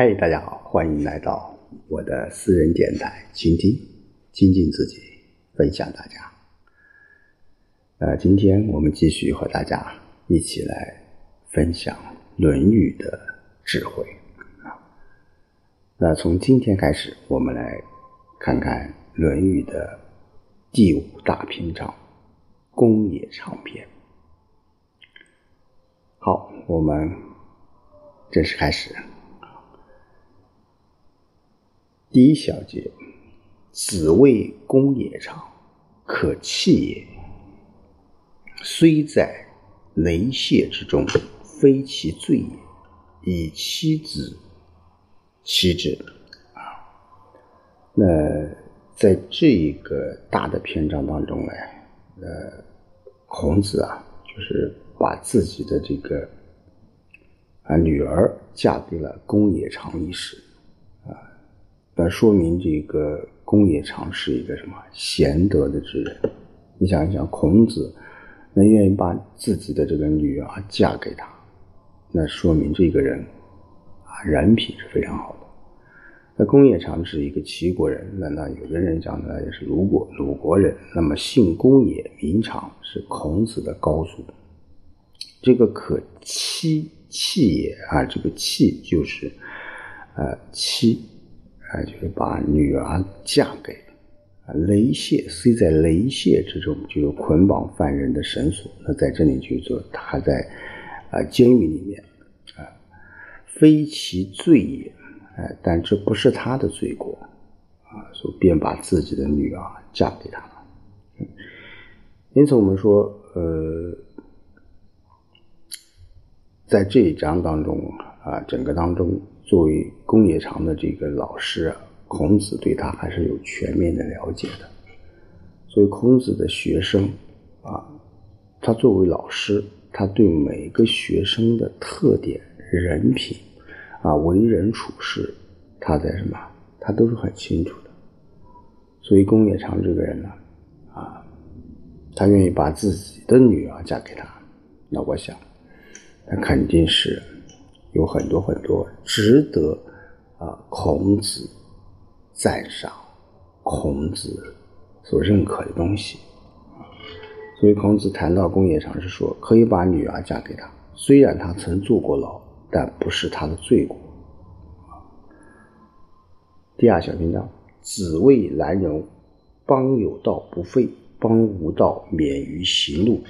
嘿，大家好，欢迎来到我的私人电台，倾听、精进自己，分享大家。呃，今天我们继续和大家一起来分享《论语》的智慧啊。那从今天开始，我们来看看《论语》的第五大篇章——公冶长篇。好，我们正式开始。第一小节，子谓公冶长，可弃也。虽在雷泄之中，非其罪也。以妻子妻之。啊，那在这一个大的篇章当中呢，呃，孔子啊，就是把自己的这个啊女儿嫁给了公冶长一世。那说明这个公冶长是一个什么贤德的之人？你想一想，孔子能愿意把自己的这个女儿嫁给他，那说明这个人啊人品是非常好的。那公冶长是一个齐国人，那那有的人讲呢也是鲁国鲁国人。那么姓公也名长是孔子的高祖。这个可妻弃也啊，这个弃就是呃妻。啊，就是把女儿嫁给啊雷泄，虽在雷泄之中，就是捆绑犯人的绳索。那在这里就说他在啊监狱里面啊，非其罪也，哎，但这不是他的罪过啊，所以便把自己的女儿嫁给他了。因此，我们说，呃，在这一章当中啊，整个当中。作为公冶长的这个老师，孔子对他还是有全面的了解的。所以孔子的学生啊，他作为老师，他对每个学生的特点、人品啊、为人处事，他在什么，他都是很清楚的。所以公冶长这个人呢，啊，他愿意把自己的女儿嫁给他，那我想，他肯定是。有很多很多值得啊孔子赞赏、孔子所认可的东西所以孔子谈到公冶长是说，可以把女儿嫁给他，虽然他曾坐过牢，但不是他的罪过。第二小篇章，子谓兰容：邦有道不废，邦无道免于行路，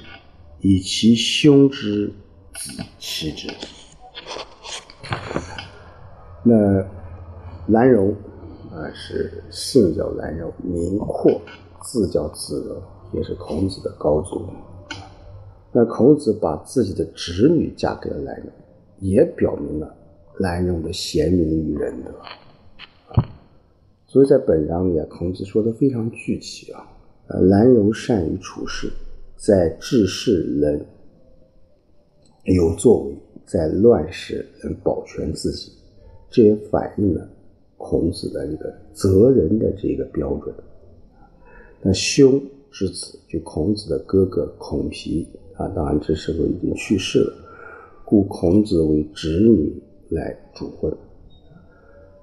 以其兄之子妻之。那兰柔啊，是姓叫兰柔，名阔，字叫子柔，也是孔子的高祖。那孔子把自己的侄女嫁给了兰柔，也表明了兰柔的贤明与仁德。所以在本章里啊，孔子说的非常具体啊，呃，兰柔善于处事，在治世能有作为，在乱世能保全自己。这也反映了孔子的一个责人的这个标准。那兄之子，就孔子的哥哥孔皮啊，当然这时候已经去世了，故孔子为侄女来主婚。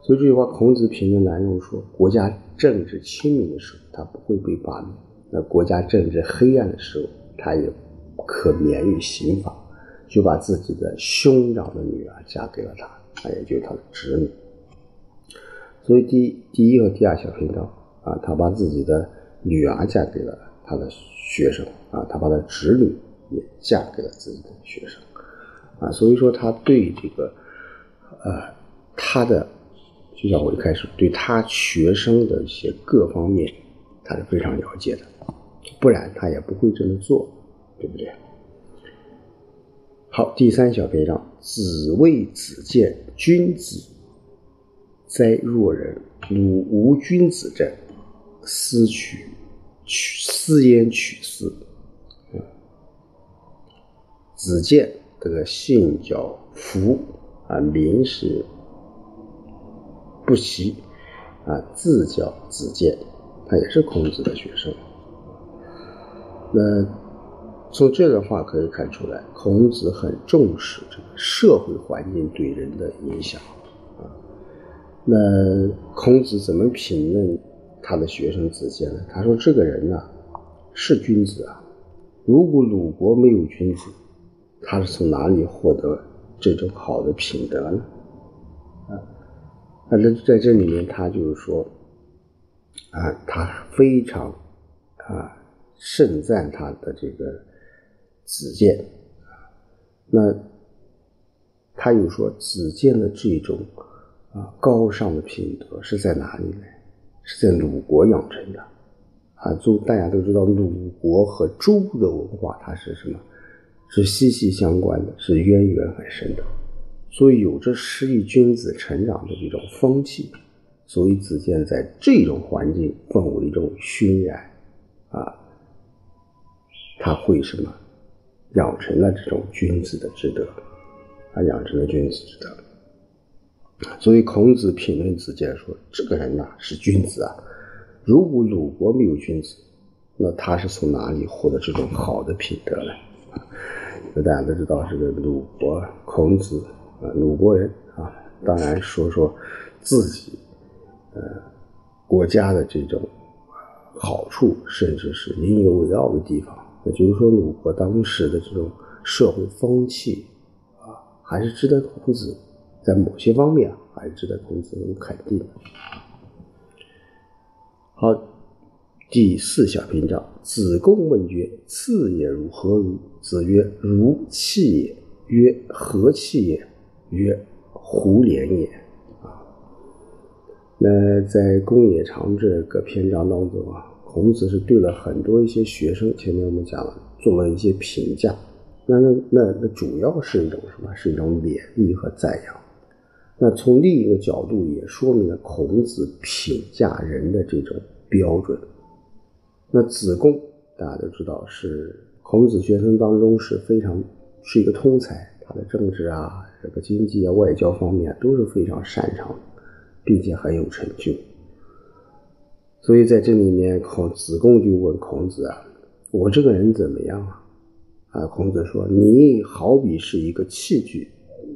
所以这句话，孔子评论南容说：国家政治清明的时候，他不会被罢免；那国家政治黑暗的时候，他也可免于刑罚，就把自己的兄长的女儿嫁给了他。他也就是他的侄女，所以第第一和第二小篇章啊，他把自己的女儿嫁给了他的学生啊，他把他侄女也嫁给了自己的学生啊，所以说他对这个呃他的，就像我一开始对他学生的一些各方面，他是非常了解的，不然他也不会这么做，对不对？好，第三小篇章，子谓子建：“君子哉若人！汝无君子者，思取取思焉取思。”子建这个姓叫福啊，名是不习啊，字叫子建，他也是孔子的学生。那。从这段话可以看出来，孔子很重视这个社会环境对人的影响，啊，那孔子怎么评论他的学生子建呢？他说：“这个人呢，是君子啊。如果鲁国没有君子，他是从哪里获得这种好的品德呢？”啊，那在这里面，他就是说，啊，他非常啊盛赞他的这个子建，那他又说子建的这种。啊，高尚的品德是在哪里呢？是在鲁国养成的。啊，就大家都知道，鲁国和周的文化它是什么？是息息相关的，是渊源很深的。所以有着诗意君子成长的这种风气。所以子建在这种环境氛围中熏染，啊，他会什么？养成了这种君子的之德，啊，养成了君子之德。所以孔子评论子建说：“这个人呐是君子啊！如果鲁国没有君子，那他是从哪里获得这种好的品德呢？”那大家都知道，这个鲁国孔子啊，鲁国人啊，当然说说自己呃国家的这种好处，甚至是引以为傲的地方。那就是说，鲁国当时的这种社会风气啊，还是值得孔子。在某些方面啊还是值得孔子肯定的。好，第四小篇章，子贡问曰：“次也如何如？”子曰：“如气也。”曰：“何气也？”曰：“胡连也。”啊，那在公冶长这个篇章当中啊，孔子是对了很多一些学生，前面我们讲了，做了一些评价。那那那那主要是一种什么？是一种勉励和赞扬。那从另一个角度也说明了孔子评价人的这种标准。那子贡大家都知道是孔子学生当中是非常是一个通才，他的政治啊、这个经济啊、外交方面都是非常擅长，并且很有成就。所以在这里面，孔子贡就问孔子啊：“我这个人怎么样啊？”啊，孔子说：“你好比是一个器具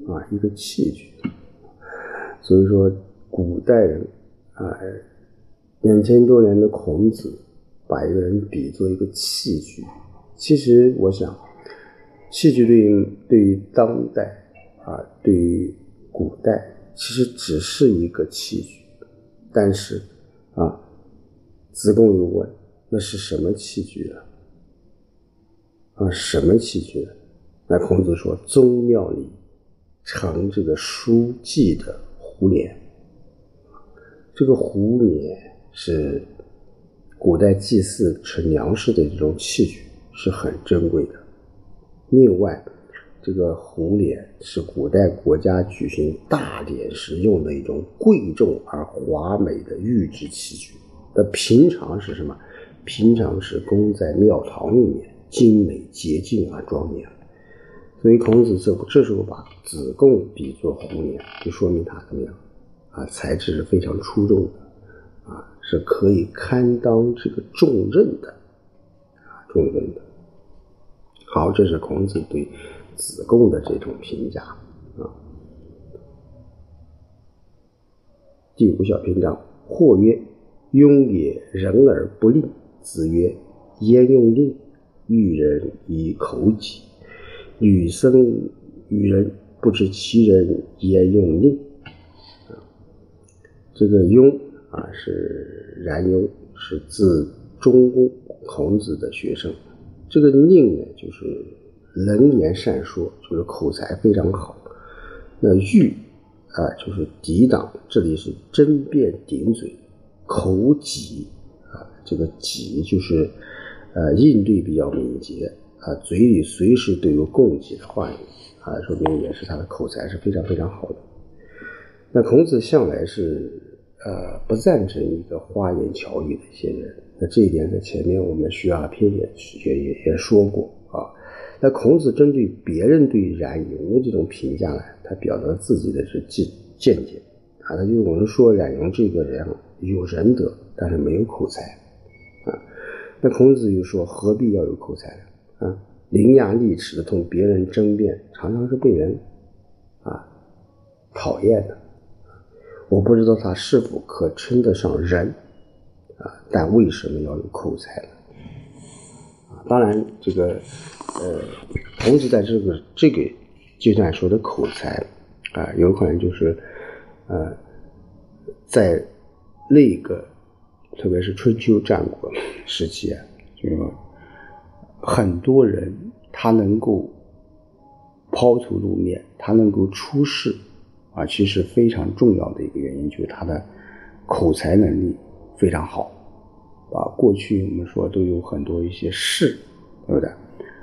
啊，一个器具。”所以说，古代人啊，两千多年的孔子把一个人比作一个器具。其实，我想，器具对于对于当代啊，对于古代，其实只是一个器具。但是啊，子贡又问：那是什么器具呢？啊，什么器具呢？那孔子说：宗庙里盛这个书记的。壶脸，这个胡脸是古代祭祀吃粮食的这种器具，是很珍贵的。另外，这个胡脸是古代国家举行大典时用的一种贵重而华美的玉制器具。那平常是什么？平常是供在庙堂里面，精美洁净而庄严。所以孔子这这时候把子贡比作胡脸，就说明他怎么样啊？才智是非常出众的啊，是可以堪当这个重任的啊，重任的。好，这是孔子对子贡的这种评价啊。第五小篇章，或曰：“庸也，人而不吝。”子曰：“焉用吝？欲人以口己。”女生与人不知其人焉用吝？这个庸啊是冉雍，是字中公，孔子的学生。这个佞呢，就是能言善说，就是口才非常好。那欲啊，就是抵挡，这里是争辩顶嘴。口己啊，这个己就是呃应对比较敏捷。啊，嘴里随时都有供给的话语，啊，说明也是他的口才是非常非常好的。那孔子向来是呃不赞成一个花言巧语的一些人，那这一点在前面我们需要偏也也也也说过啊。那孔子针对别人对冉雍的这种评价呢，他表达自己的是见见解啊，他就我们说冉雍这个人有仁德，但是没有口才啊。那孔子又说，何必要有口才呢？啊，伶牙俐齿的同别人争辩，常常是被人啊讨厌的。我不知道他是否可称得上人啊，但为什么要有口才呢？啊，当然这个呃，孔子在这个这个阶段说的口才啊，有可能就是呃，在那个特别是春秋战国时期啊，就很多人他能够抛头露面，他能够出世。啊，其实非常重要的一个原因就是他的口才能力非常好。啊，过去我们说都有很多一些士，对不对？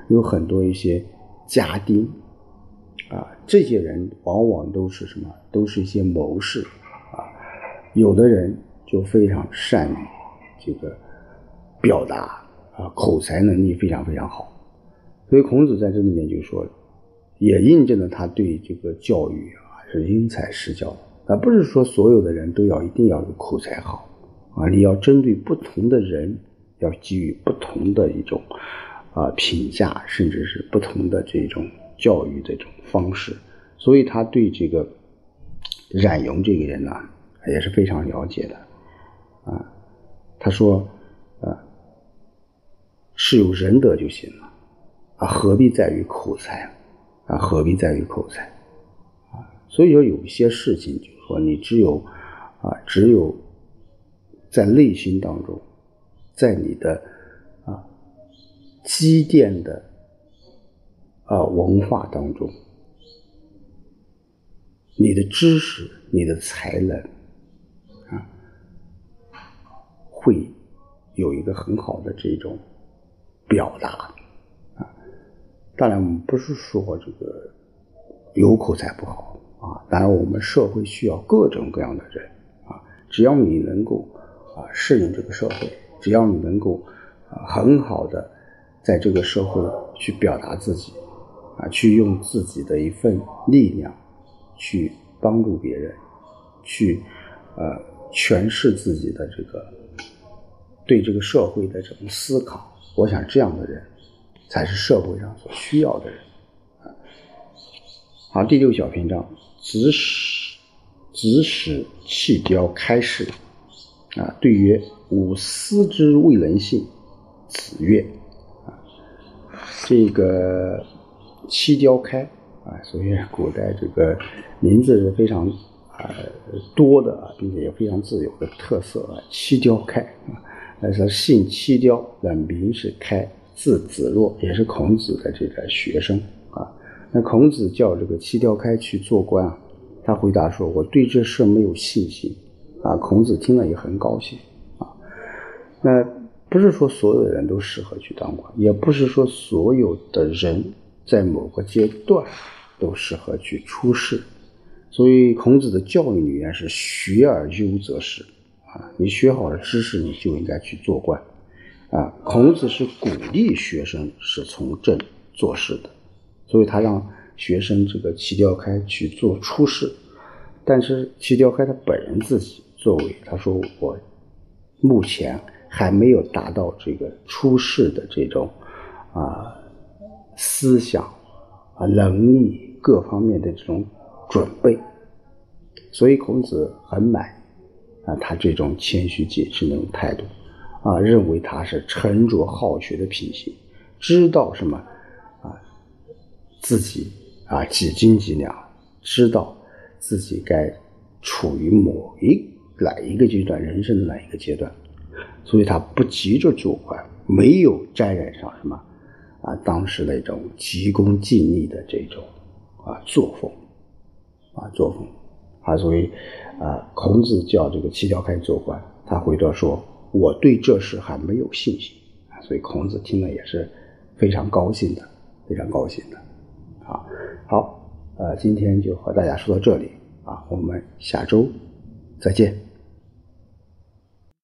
有很多一些家丁，啊，这些人往往都是什么？都是一些谋士，啊，有的人就非常善于这个表达，啊，口才能力非常非常好。所以孔子在这里面就说，也印证了他对这个教育啊。是因材施教的，而不是说所有的人都要一定要有口才好啊！你要针对不同的人，要给予不同的一种啊评价，甚至是不同的这种教育这种方式。所以他对这个冉雍这个人呢，也是非常了解的。他说啊，是有仁德就行了啊，何必在于口才啊？何必在于口才？啊所以说，有一些事情，就是说，你只有，啊，只有在内心当中，在你的啊积淀的啊文化当中，你的知识、你的才能啊，会有一个很好的这种表达啊。当然，我们不是说这个有口才不好。啊，当然，我们社会需要各种各样的人啊。只要你能够啊适应这个社会，只要你能够啊很好的在这个社会去表达自己啊，去用自己的一份力量去帮助别人，去呃诠释自己的这个对这个社会的这种思考。我想，这样的人才是社会上所需要的人啊。好，第六小篇章。子使子使弃雕开示啊，对曰：“吾思之未能信。”子曰：“啊，这个七雕开啊，所以古代这个名字是非常啊多的啊，并且也非常自有的特色啊。七雕开啊，那是姓七雕，那名是开，字子若，也是孔子的这个学生啊。”那孔子叫这个七雕开去做官啊，他回答说：“我对这事没有信心。”啊，孔子听了也很高兴啊。那不是说所有的人都适合去当官，也不是说所有的人在某个阶段都适合去出仕。所以孔子的教育理念是“学而优则仕”，你学好了知识，你就应该去做官。啊，孔子是鼓励学生是从政做事的。所以他让学生这个齐雕开去做出仕，但是齐雕开他本人自己作为他说我目前还没有达到这个出仕的这种啊思想啊能力各方面的这种准备，所以孔子很满意啊他这种谦虚谨慎的态度啊认为他是沉着好学的品行，知道什么。啊自己啊几斤几两，知道自己该处于某一哪一个阶段，人生的哪一个阶段，所以他不急着做官，没有沾染上什么啊当时那种急功近利的这种啊作风啊作风啊，所以啊孔子叫这个七条开做官，他回答说我对这事还没有信心啊，所以孔子听了也是非常高兴的，非常高兴的。啊，好，呃，今天就和大家说到这里啊，我们下周再见。